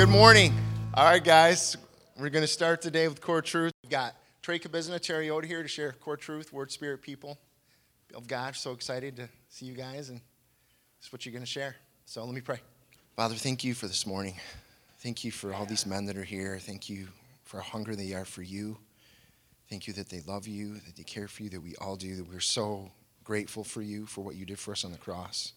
Good morning. All right, guys, we're going to start today with Core Truth. We've got Trey Kubizna, Terry here to share Core Truth, Word Spirit people of God. So excited to see you guys, and it's what you're going to share. So let me pray. Father, thank you for this morning. Thank you for all these men that are here. Thank you for how hungry they are for you. Thank you that they love you, that they care for you, that we all do, that we're so grateful for you for what you did for us on the cross.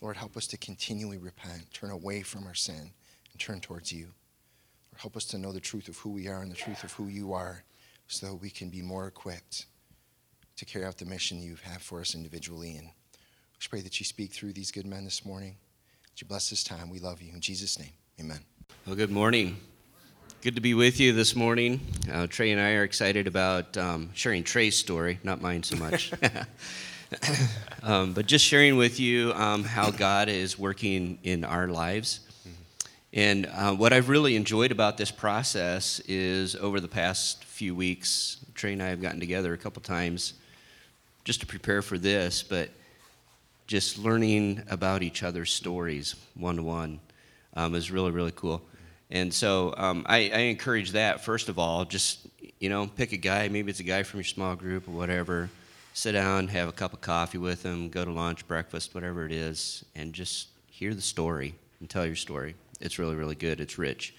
Lord, help us to continually repent, turn away from our sin, turn towards you. Lord, help us to know the truth of who we are and the truth of who you are so that we can be more equipped to carry out the mission you have for us individually. And we just pray that you speak through these good men this morning. That you bless this time. We love you. In Jesus' name, amen. Well, good morning. Good to be with you this morning. Uh, Trey and I are excited about um, sharing Trey's story, not mine so much. um, but just sharing with you um, how God is working in our lives. And uh, what I've really enjoyed about this process is over the past few weeks, Trey and I have gotten together a couple times just to prepare for this, but just learning about each other's stories one to one is really, really cool. And so um, I, I, encourage that, first of all, just, you know, pick a guy, maybe it's a guy from your small group or whatever, sit down, have a cup of coffee with him, go to lunch, breakfast, whatever it is, and just hear the story and tell your story. It's really, really good. It's rich.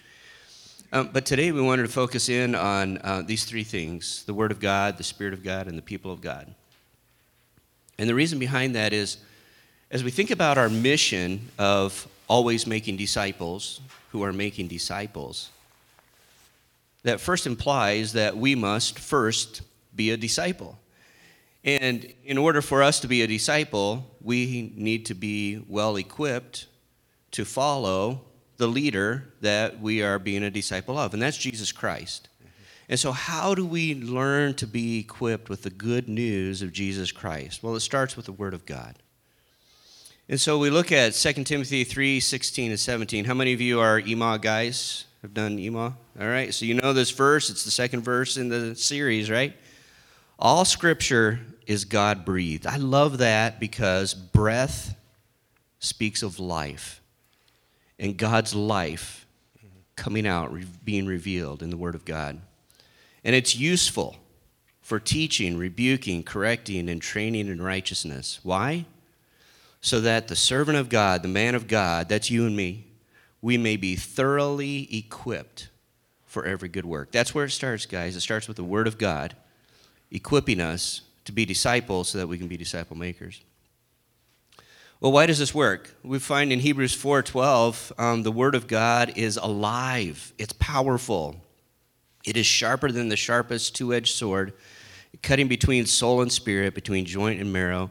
Um, but today we wanted to focus in on uh, these three things the Word of God, the Spirit of God, and the people of God. And the reason behind that is as we think about our mission of always making disciples who are making disciples, that first implies that we must first be a disciple. And in order for us to be a disciple, we need to be well equipped to follow the leader that we are being a disciple of, and that's Jesus Christ. And so, how do we learn to be equipped with the good news of Jesus Christ? Well, it starts with the Word of God. And so we look at 2 Timothy 3 16 and 17. How many of you are EMA guys? Have done EMA? All right, so you know this verse. It's the second verse in the series, right? All scripture is God breathed. I love that because breath speaks of life and God's life coming out, being revealed in the Word of God. And it's useful for teaching, rebuking, correcting, and training in righteousness. Why? So that the servant of God, the man of God, that's you and me, we may be thoroughly equipped for every good work. That's where it starts, guys. It starts with the Word of God equipping us to be disciples so that we can be disciple makers. Well, why does this work? We find in Hebrews 4:12, um, the Word of God is alive. It's powerful. It is sharper than the sharpest two-edged sword, cutting between soul and spirit, between joint and marrow.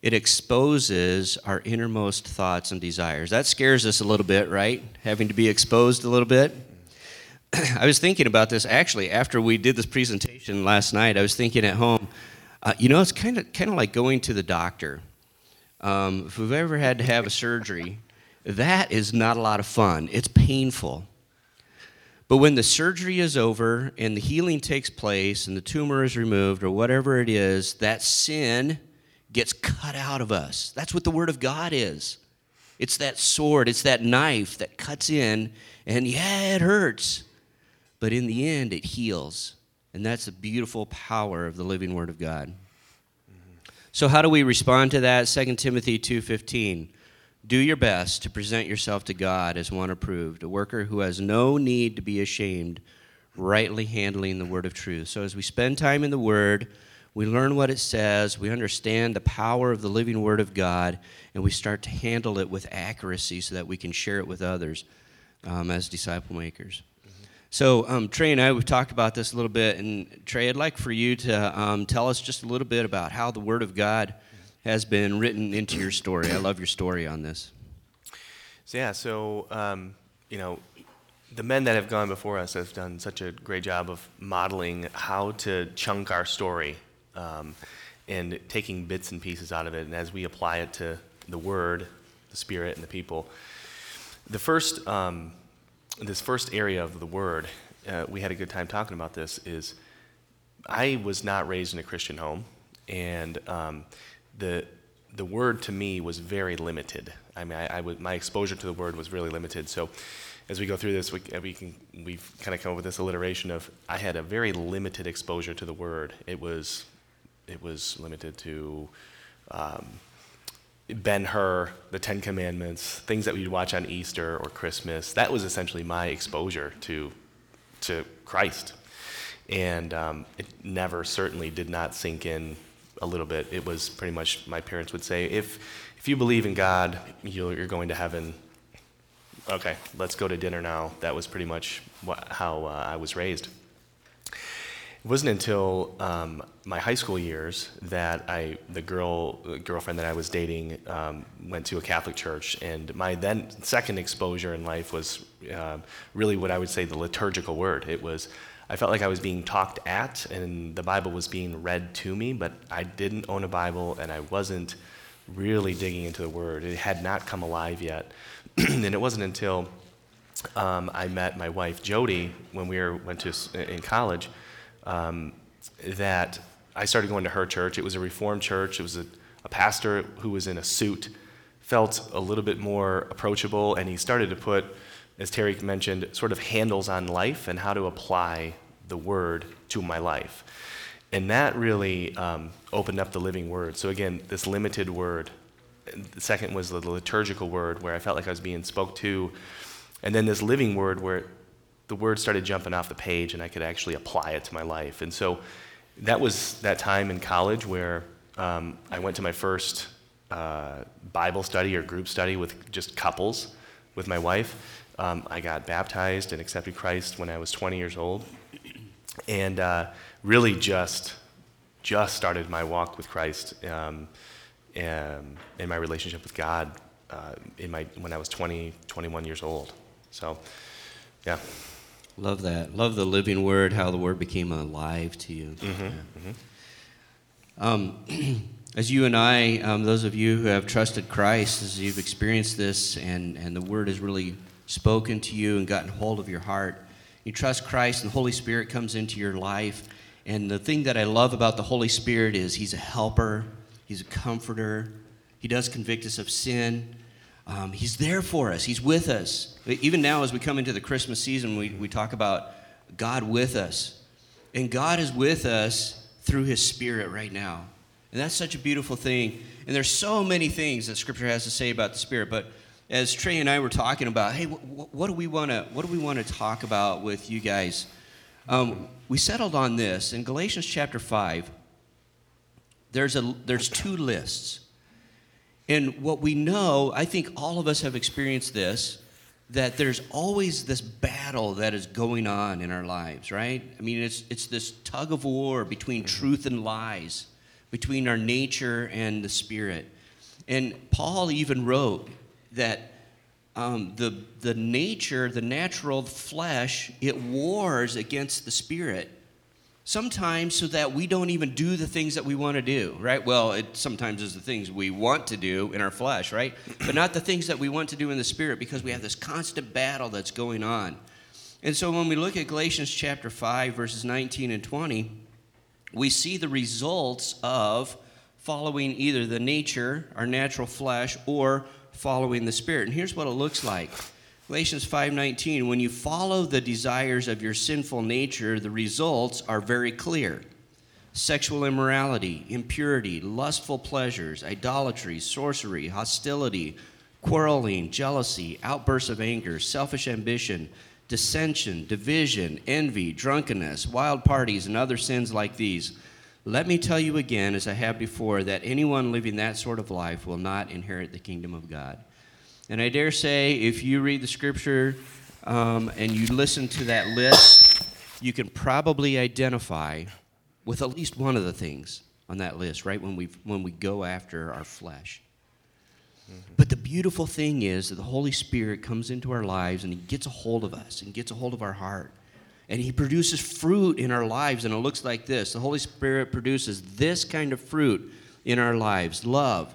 It exposes our innermost thoughts and desires. That scares us a little bit, right? Having to be exposed a little bit. I was thinking about this actually after we did this presentation last night. I was thinking at home, uh, you know, it's kind of kind of like going to the doctor. Um, if we've ever had to have a surgery, that is not a lot of fun. It's painful. But when the surgery is over and the healing takes place and the tumor is removed or whatever it is, that sin gets cut out of us. That's what the Word of God is. It's that sword, it's that knife that cuts in, and yeah, it hurts but in the end, it heals. And that's the beautiful power of the living Word of God. So, how do we respond to that? 2 Timothy 2.15. Do your best to present yourself to God as one approved, a worker who has no need to be ashamed, rightly handling the word of truth. So, as we spend time in the Word, we learn what it says, we understand the power of the living Word of God, and we start to handle it with accuracy so that we can share it with others um, as disciple makers. So, um, Trey and I, we've talked about this a little bit. And, Trey, I'd like for you to um, tell us just a little bit about how the Word of God has been written into your story. I love your story on this. So, yeah, so, um, you know, the men that have gone before us have done such a great job of modeling how to chunk our story um, and taking bits and pieces out of it. And as we apply it to the Word, the Spirit, and the people, the first um, this first area of the word, uh, we had a good time talking about this, is I was not raised in a Christian home, and um, the, the word to me was very limited. I mean, I, I my exposure to the word was really limited. So as we go through this, we, we can we've kind of come up with this alliteration of I had a very limited exposure to the Word. It was it was limited to um, Ben Hur, the Ten Commandments, things that we'd watch on Easter or Christmas. That was essentially my exposure to to Christ, and um, it never certainly did not sink in a little bit. It was pretty much my parents would say, if if you believe in God, you're, going to heaven. Okay, let's go to dinner now. That was pretty much what, how uh, I was raised. It wasn't until um, my high school years that I, the girl, girlfriend that I was dating, um, went to a Catholic church, and my then second exposure in life was uh, really what I would say the liturgical word. It was, I felt like I was being talked at, and the Bible was being read to me, but I didn't own a Bible, and I wasn't really digging into the Word. It had not come alive yet, and it wasn't until um, I met my wife Jody when we were, went to in college um, that I started going to her church. It was a Reformed church. It was a, a pastor who was in a suit, felt a little bit more approachable, and he started to put, as Terry mentioned, sort of handles on life and how to apply the word to my life. And that really um, opened up the living word. So, again, this limited word. The second was the liturgical word, where I felt like I was being spoke to. And then this living word, where the words started jumping off the page and I could actually apply it to my life. And so that was that time in college where um, I went to my first uh, Bible study or group study with just couples with my wife. Um, I got baptized and accepted Christ when I was 20 years old. And uh, really just, just started my walk with Christ um, and, in my relationship with God uh, in my, when I was 20, 21 years old. So, yeah. Love that. Love the living word, how the word became alive to you. Mm-hmm. Yeah. Mm-hmm. Um, as you and I, um, those of you who have trusted Christ, as you've experienced this and, and the word has really spoken to you and gotten hold of your heart, you trust Christ and the Holy Spirit comes into your life. And the thing that I love about the Holy Spirit is he's a helper, he's a comforter, he does convict us of sin. Um, he's there for us, He's with us. Even now, as we come into the Christmas season, we, we talk about God with us. And God is with us through His Spirit right now. And that's such a beautiful thing. And there's so many things that Scripture has to say about the Spirit. But as Trey and I were talking about, hey, what, what do we want to what do we want to talk about with you guys? Um, we settled on this in Galatians chapter five. There's a there's two lists. And what we know, I think all of us have experienced this, that there's always this battle that is going on in our lives, right? I mean, it's, it's this tug of war between mm-hmm. truth and lies, between our nature and the spirit. And Paul even wrote that um, the, the nature, the natural flesh, it wars against the spirit sometimes so that we don't even do the things that we want to do, right? Well, it sometimes is the things we want to do in our flesh, right? But not the things that we want to do in the spirit because we have this constant battle that's going on. And so when we look at Galatians chapter 5, verses 19 and 20, we see the results of following either the nature, our natural flesh, or following the spirit. And here's what it looks like. Galatians 5:19 when you follow the desires of your sinful nature the results are very clear. Sexual immorality, impurity, lustful pleasures, idolatry, sorcery, hostility, quarreling, jealousy, outbursts of anger, selfish ambition, dissension, division, envy, drunkenness, wild parties and other sins like these. Let me tell you again as I have before that anyone living that sort of life will not inherit the kingdom of God. And I dare say, if you read the scripture um, and you listen to that list, you can probably identify with at least one of the things on that list, right? When we when we go after our flesh. Mm-hmm. But the beautiful thing is that the Holy Spirit comes into our lives and He gets a hold of us and gets a hold of our heart. And He produces fruit in our lives, and it looks like this. The Holy Spirit produces this kind of fruit in our lives love,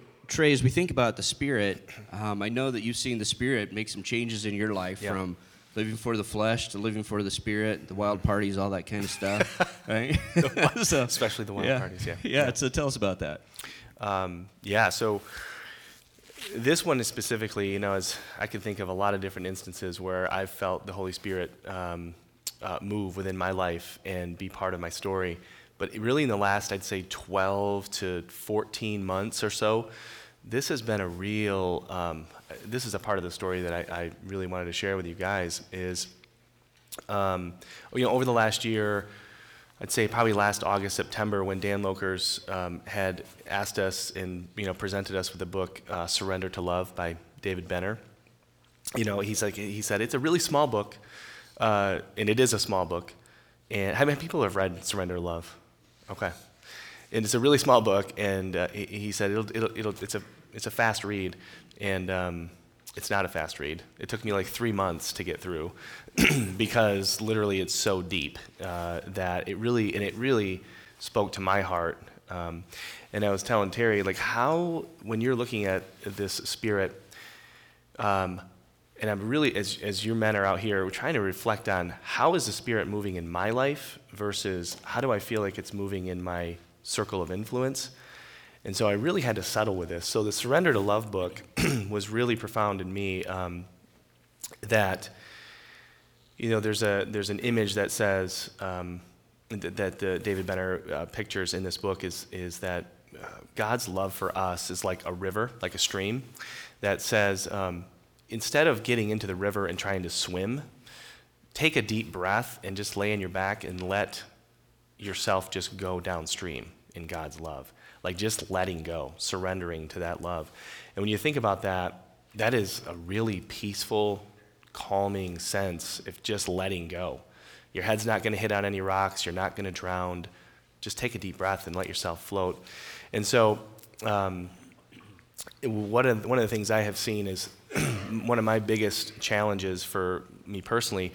Trey, as we think about the Spirit, um, I know that you've seen the Spirit make some changes in your life Yeah. from living for the flesh to living for the Spirit, the wild parties, all that kind of stuff, right? so, Especially the wild yeah. parties, yeah. yeah. So, tell us about that. Um, yeah, so this one is specifically, you know, as I can think of a lot of different instances where I've felt the Holy Spirit um, uh, move within my life and be part of my story. But really, in the last, I'd say 12 to 14 months or so, this has been a real. Um, this is a part of the story that I, I really wanted to share with you guys. Is um, you know, over the last year, I'd say probably last August, September, when Dan Lokers um, had asked us and you know presented us with the book uh, "Surrender to Love" by David Benner. You know, he's like he said it's a really small book, uh, and it is a small book. And how many people have read "Surrender to Love"? Okay, and it's a really small book, and uh, he, he said it'll, it'll, it'll, it's a it's a fast read, and um, it's not a fast read. It took me like three months to get through because literally it's so deep uh, that it really and it really spoke to my heart. Um, and I was telling Terry like how when you're looking at this spirit. Um, and I'm really, as, as your men are out here, we're trying to reflect on how is the Spirit moving in my life versus how do I feel like it's moving in my circle of influence. And so I really had to settle with this. So the Surrender to Love book was really profound in me. Um, that you know, there's a there's an image that says um, th- that the David Benner uh, pictures in this book is is that uh, God's love for us is like a river, like a stream, that says um, instead of getting into the river and trying to swim, take a deep breath and just lay on your back and let yourself just go downstream in God's love. Like just letting go, surrendering to that love. And when you think about that, that is a really peaceful, calming sense if just letting go. Your head's not going to hit on any rocks, you're not going to drown. Just take a deep breath and let yourself float. And so, um, one of, one of the things I have seen is one of my biggest challenges for me personally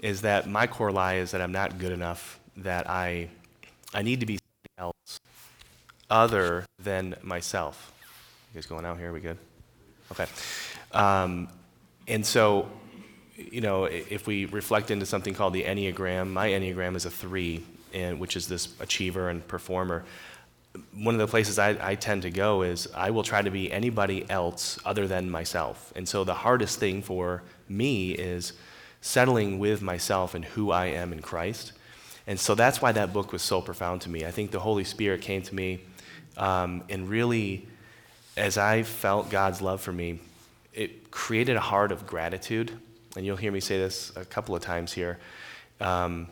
is that my core lie is that I'm not good enough, that I, I need to be other than myself. You guys going out here? Are We good? Okay. Um, and so, you know, if we reflect into something called the Enneagram, my Enneagram is a three, and, which is this achiever and performer. One of the places I, I tend to go is I will try to be anybody else other than myself. And so the hardest thing for me is settling with myself and who I am in Christ. And so that's why that book was so profound to me. I think the Holy Spirit came to me um, and really, as I felt God's love for me, it created a heart of gratitude. And you'll hear me say this a couple of times here. Um,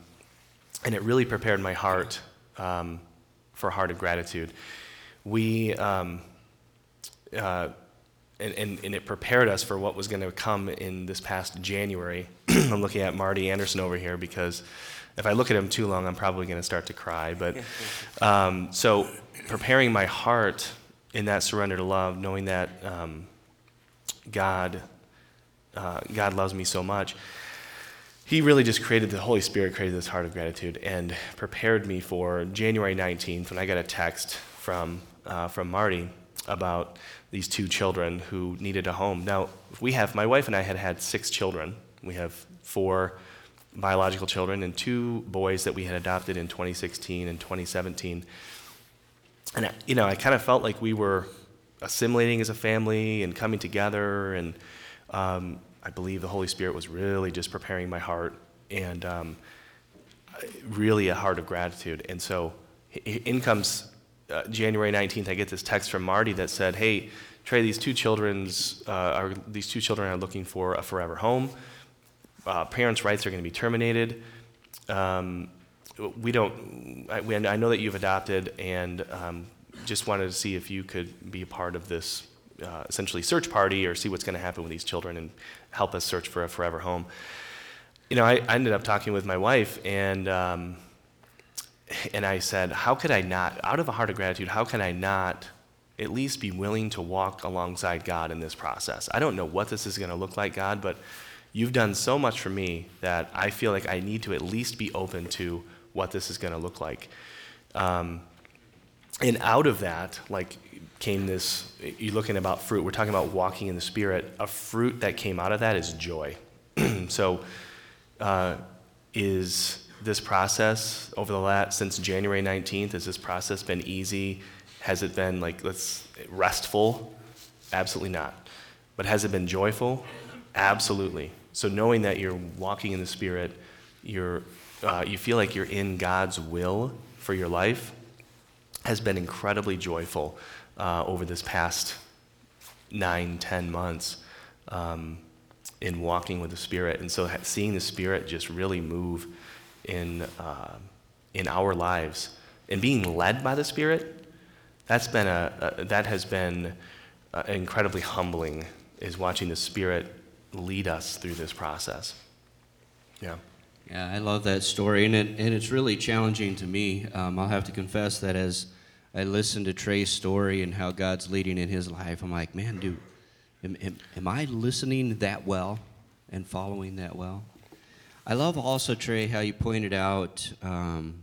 and it really prepared my heart um, for a heart of gratitude. We, um, uh, and, and, and it prepared us for what was going to come in this past January. I'm looking at Marty Anderson over here because if I look at him too long, I'm probably going to start to cry. But um, so preparing my heart in that surrender to love, knowing that um, God, uh, God loves me so much. He really just created, the Holy Spirit created this heart of gratitude and prepared me for January 19th when I got a text from, uh, from Marty about these two children who needed a home. Now, we have, my wife and I had had six children. We have four biological children and two boys that we had adopted in 2016 and 2017. And, I, you know, I kind of felt like we were assimilating as a family and coming together. And um, I believe the Holy Spirit was really just preparing my heart and um, really a heart of gratitude. And so in comes uh, January 19th, I get this text from Marty that said, hey, Trey, these two children's, uh, are, these two children are looking for a forever home. Uh, parents' rights are going to be terminated. Um, we don't, I, we, I know that you've adopted and um, just wanted to see if you could be a part of this uh, essentially search party or see what's going to happen with these children and help us search for a forever home. You know, I, I ended up talking with my wife and, um, and I said, how could I not, out of a heart of gratitude, how can I not at least be willing to walk alongside God in this process? I don't know what this is going to look like, God, but you've done so much for me that I feel like I need to at least be open to what this is going to look like. Um, and out of that, like, came this you're looking about fruit. We're talking about walking in the Spirit. A fruit that came out of that is joy. so, uh, is this process over the last since January 19th? Has this process been easy? Has it been like let's restful? Absolutely not. But has it been joyful? Absolutely. So knowing that you're walking in the Spirit, you're, uh, you feel like you're in God's will for your life, has been incredibly joyful uh, over this past nine, ten months um, in walking with the Spirit. And so seeing the Spirit just really move in, uh, in our lives and being led by the Spirit, that's been a, a that has been uh, incredibly humbling is watching the Spirit lead us through this process. Yeah. Yeah, I love that story, and, it, and it's really challenging to me. Um, I'll have to confess that as I listen to Trey's story and how God's leading in his life, I'm like, man, dude, am, am, am I listening that well and following that well? I love also, Trey, how you pointed out um,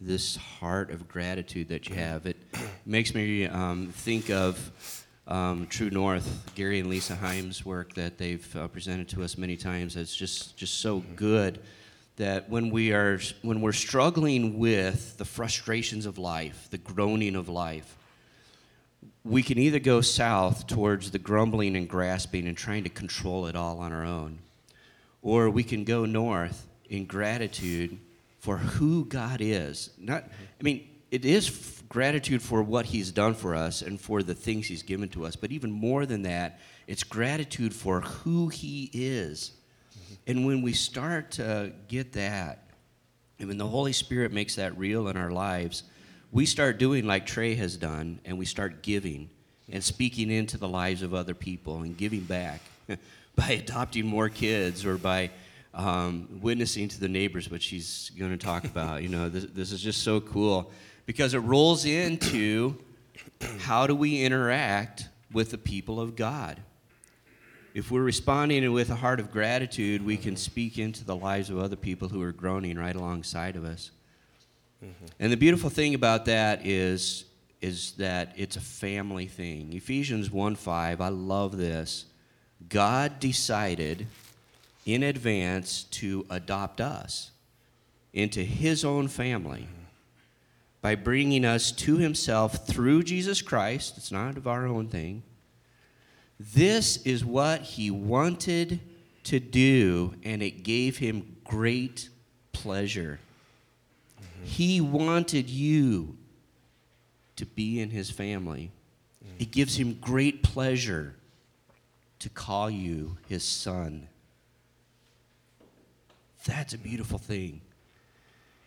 this heart of gratitude that you have. It makes me um, think of um, True North, Gary and Lisa Himes' work that they've uh, presented to us many times. It's just just so good that when we are when we're struggling with the frustrations of life, the groaning of life, we can either go south towards the grumbling and grasping and trying to control it all on our own, or we can go north in gratitude for who God is. Not, I mean, it is gratitude for what he's done for us and for the things he's given to us. But even more than that, it's gratitude for who he is. Mm-hmm. And when we start to get that, and when the Holy Spirit makes that real in our lives, we start doing like Trey has done, and we start giving and speaking into the lives of other people and giving back by adopting more kids or by um, witnessing to the neighbors, which she's going to talk about. You know, this, this is just so cool because it rolls into how do we interact with the people of God. If we're responding with a heart of gratitude, we can speak into the lives of other people who are groaning right alongside of us. Mm-hmm. And the beautiful thing about that is, is that it's a family thing. Ephesians 1 5, I love this. God decided in advance to adopt us into his own family by bringing us to himself through Jesus Christ. It's not of our own thing. This is what he wanted to do, and it gave him great pleasure. Mm-hmm. He wanted you to be in his family. Mm-hmm. It gives him great pleasure to call you his son. That's a beautiful thing.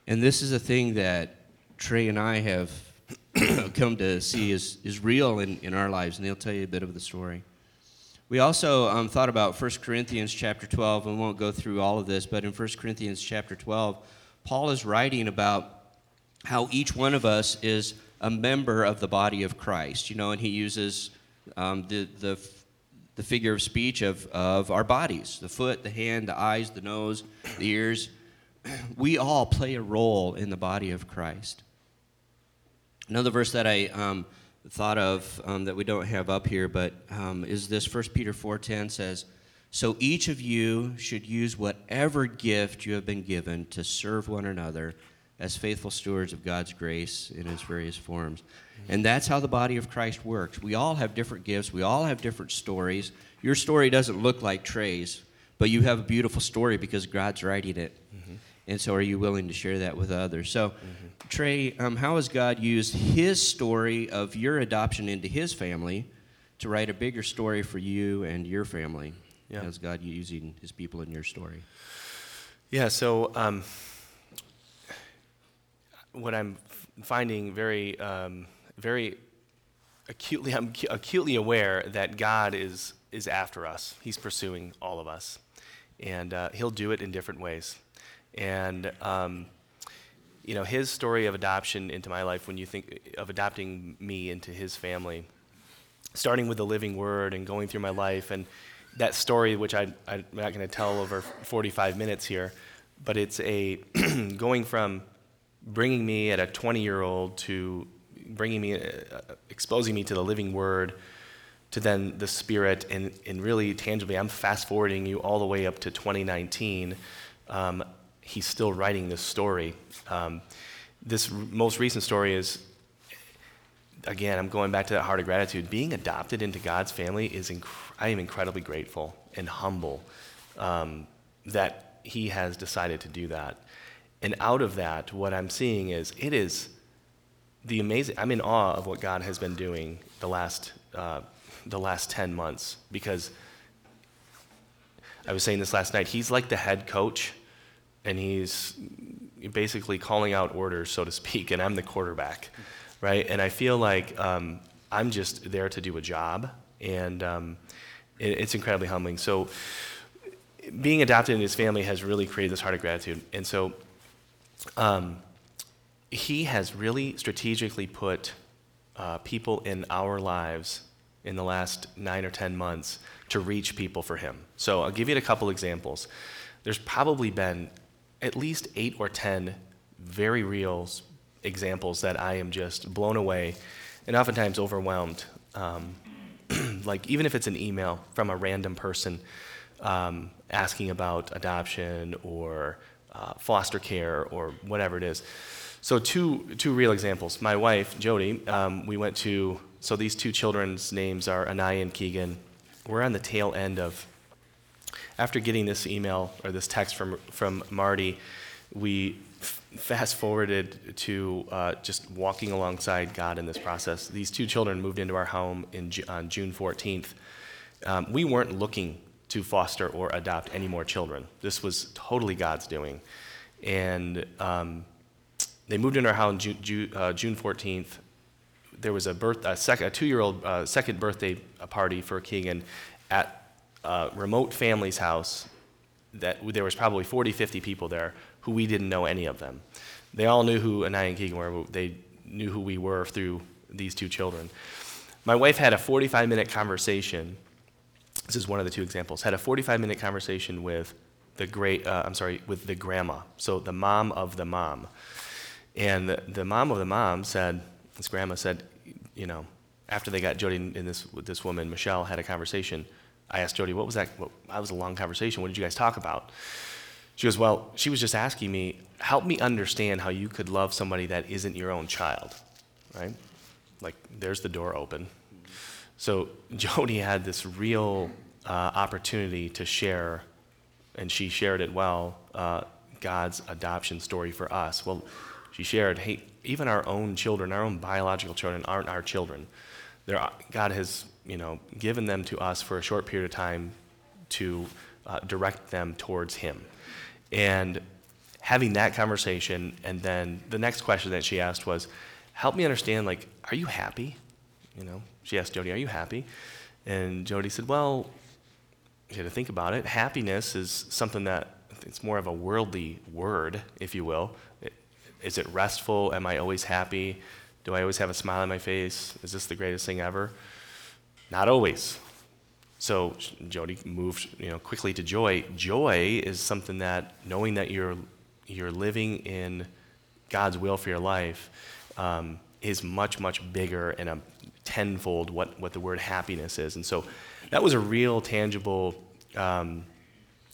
And this is a thing that Trey and I have come to see is, is real in, in our lives, and they'll tell you a bit of the story. We also um, thought about 1 Corinthians chapter 12, and we won't go through all of this, but in 1 Corinthians chapter 12, Paul is writing about how each one of us is a member of the body of Christ, you know, and he uses um, the, the, the figure of speech of, of our bodies the foot, the hand, the eyes, the nose, the ears. We all play a role in the body of Christ. Another verse that I um, thought of um, that we don't have up here, but um, is this 1 Peter 4.10 says, So each of you should use whatever gift you have been given to serve one another as faithful stewards of God's grace in its various forms. And that's how the body of Christ works. We all have different gifts. We all have different stories. Your story doesn't look like Trey's, but you have a beautiful story because God's writing it. Mm-hmm. And so, are you willing to share that with others? So, mm-hmm. Trey, um, how has God used His story of your adoption into His family to write a bigger story for you and your family? Yeah. How's God using His people in your story? Yeah. So, um, what I'm finding very, um, very acutely, I'm acutely aware that God is is after us. He's pursuing all of us, and uh, He'll do it in different ways. And, um, you know, his story of adoption into my life, when you think of adopting me into his family, starting with the living word and going through my life and, that story, which I, I'm not going to tell over 45 minutes here, but it's a going from bringing me at a 20 year old to bringing me, uh, exposing me to the living word, to then the Spirit, and, and really tangibly, I'm fast forwarding you all the way up to 2019. Um, he's still writing this story. Um, this r- most recent story is, again, I'm going back to that heart of gratitude. Being adopted into God's family is, inc- I am incredibly grateful and humble um, that He has decided to do that. And out of that, what I'm seeing is it is the amazing. I'm in awe of what God has been doing the last uh, the last ten months because I was saying this last night. He's like the head coach, and he's basically calling out orders, so to speak, and I'm the quarterback, right? And I feel like um, I'm just there to do a job, and um, it, it's incredibly humbling. So being adopted in his family has really created this heart of gratitude, and so. Um, he has really strategically put uh, people in our lives in the last nine or 10 months to reach people for him. So I'll give you a couple examples. There's probably been at least eight or 10 very real examples that I am just blown away and oftentimes overwhelmed. Um, like, even if it's an email from a random person um, asking about adoption or uh, foster care or whatever it is. So two two real examples. My wife Jody, um, we went to. So these two children's names are Anaya and Keegan. We're on the tail end of. After getting this email or this text from from Marty, we fast forwarded to uh, just walking alongside God in this process. These two children moved into our home in on June 14th. Um, we weren't looking to foster or adopt any more children. This was totally God's doing, and. Um, they moved into our house on June, uh, June 14th. There was a, birth, a, sec, a two-year-old uh, second birthday party for Keegan at a remote family's house. That there was probably 40, 50 people there who we didn't know any of them. They all knew who Anaya and Keegan were. They knew who we were through these two children. My wife had a 45-minute conversation. This is one of the two examples. Had a 45-minute conversation with the great. Uh, I'm sorry, with the grandma. So the mom of the mom. And the, the mom of the mom said, this grandma said, you know, after they got Jody and this, this woman, Michelle, had a conversation, I asked Jody, what was that? What, that was a long conversation. What did you guys talk about? She goes, well, she was just asking me, help me understand how you could love somebody that isn't your own child, right? Like, there's the door open. So Jody had this real uh, opportunity to share, and she shared it well, uh, God's adoption story for us. Well, she shared, hey, even our own children, our own biological children, aren't our children. They're, God has, you know, given them to us for a short period of time to uh, direct them towards Him. And having that conversation, and then the next question that she asked was, help me understand, like, are you happy? You know, she asked Jody, are you happy? And Jody said, well, you had to think about it. Happiness is something that it's more of a worldly word, if you will. Is it restful? Am I always happy? Do I always have a smile on my face? Is this the greatest thing ever? Not always. So Jody moved, you know, quickly to joy. Joy is something that knowing that you're you're living in God's will for your life um, is much much bigger and a tenfold what what the word happiness is. And so that was a real tangible um,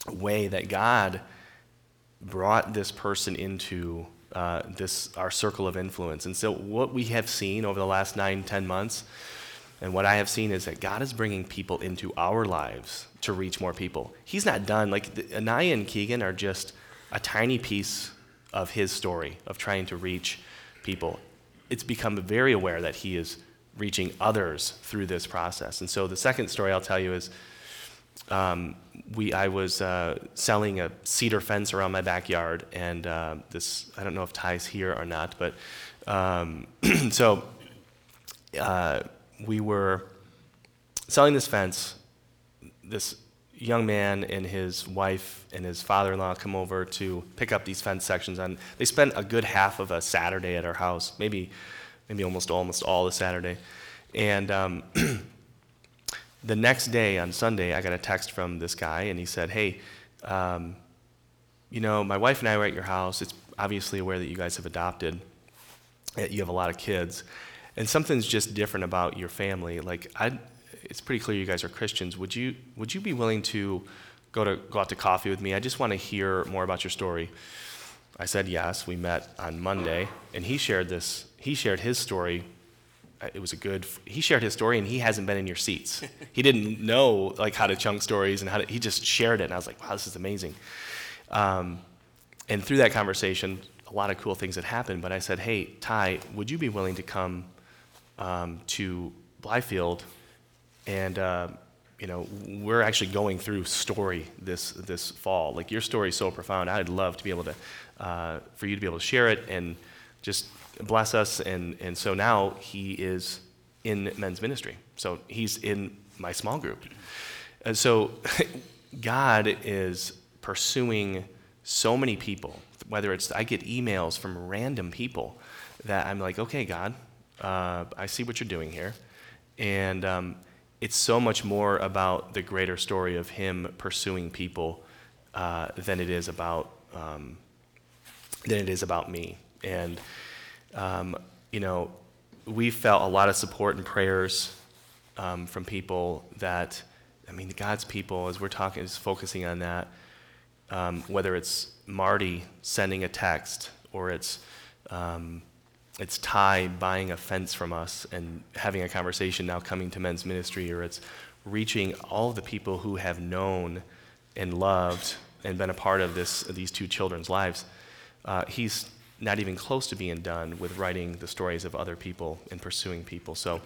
way that God brought this person into uh, this our circle of influence. And so what we have seen over the last nine, ten months, and what I have seen is that God is bringing people into our lives to reach more people. He's not done. Like Anaya and Keegan are just a tiny piece of his story of trying to reach people. It's become very aware that he is reaching others through this process. And so the second story I'll tell you is um, we, I was uh, selling a cedar fence around my backyard, and uh, this, I don't know if Ty's here or not, but um, so uh, we were selling this fence. This young man and his wife and his father-in-law come over to pick up these fence sections, and they spent a good half of a Saturday at our house, maybe, maybe almost almost all the Saturday, and um, the next day on Sunday, I got a text from this guy, and he said, Hey, um, you know, my wife and I were at your house. It's obviously aware that you guys have adopted, you have a lot of kids, and something's just different about your family. Like, I, it's pretty clear you guys are Christians. Would you, would you be willing to go, to go out to coffee with me? I just want to hear more about your story. I said yes. We met on Monday, and he shared this. He shared his story uh, it was a good he shared his story and he hasn't been in your seats he didn't know like how to chunk stories and how to he just shared it and i was like wow this is amazing um, and through that conversation a lot of cool things had happened but i said hey ty would you be willing to come um, to Blyfield, and uh, you know we're actually going through story this this fall like your story is so profound i'd love to be able to uh, for you to be able to share it and just bless us. And, and so now he is in men's ministry. So he's in my small group. And so God is pursuing so many people, whether it's, I get emails from random people that I'm like, okay, God, uh, I see what you're doing here. And um, it's so much more about the greater story of him pursuing people uh, than it is about um, than it is about me. And um, you know, we felt a lot of support and prayers um, from people that, I mean, God's people, as we're talking, is focusing on that. Um, whether it's Marty sending a text or it's um, it's Ty buying a fence from us and having a conversation now coming to men's ministry, or it's reaching all the people who have known and loved and been a part of this these two children's lives. Uh, he's not even close to being done with writing the stories of other people and pursuing people. So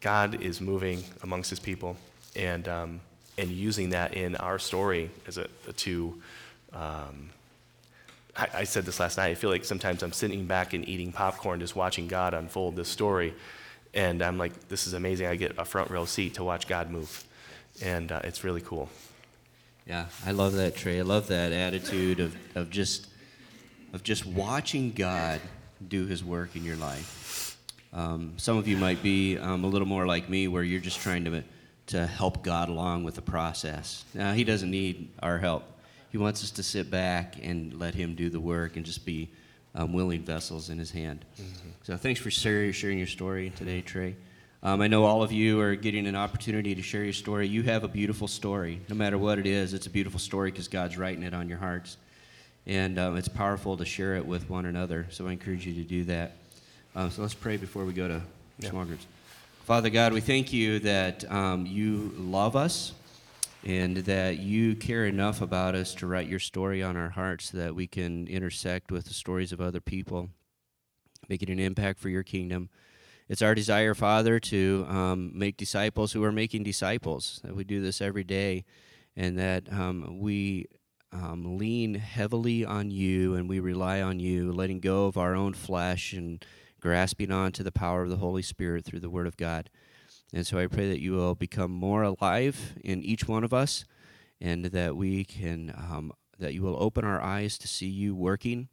God is moving amongst his people and, um, and using that in our story as a, to. Um, I, I said this last night. I feel like sometimes I'm sitting back and eating popcorn, just watching God unfold this story. And I'm like, this is amazing. I get a front row seat to watch God move. And uh, it's really cool. Yeah, I love that, Trey. I love that attitude of, of just of just watching God do His work in your life. Um, some of you might be um, a little more like me, where you're just trying to to help God along with the process. Now, He doesn't need our help. He wants us to sit back and let Him do the work and just be um, willing vessels in His hand. Mm-hmm. So, thanks for sharing your story today, Trey. Um, I know all of you are getting an opportunity to share your story. You have a beautiful story. No matter what it is, it's a beautiful story because God's writing it on your hearts and um, it's powerful to share it with one another. So I encourage you to do that. Um, so let's pray before we go to yeah. small groups. Father God, we thank you that um, you love us and that you care enough about us to write your story on our hearts so that we can intersect with the stories of other people, making an impact for your kingdom. It's our desire, Father, to um, make disciples who are making disciples, that we do this every day, and that um, we um, lean heavily on you and we rely on you, letting go of our own flesh and grasping on to the power of the Holy Spirit through the Word of God. And so I pray that you will become more alive in each one of us and that we can, um, that you will open our eyes to see you working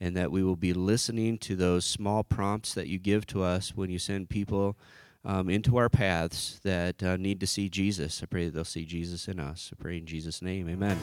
and that we will be listening to those small prompts that you give to us when you send people um, into our paths that uh, need to see Jesus. I pray that they'll see Jesus in us. I pray in Jesus' name. Amen.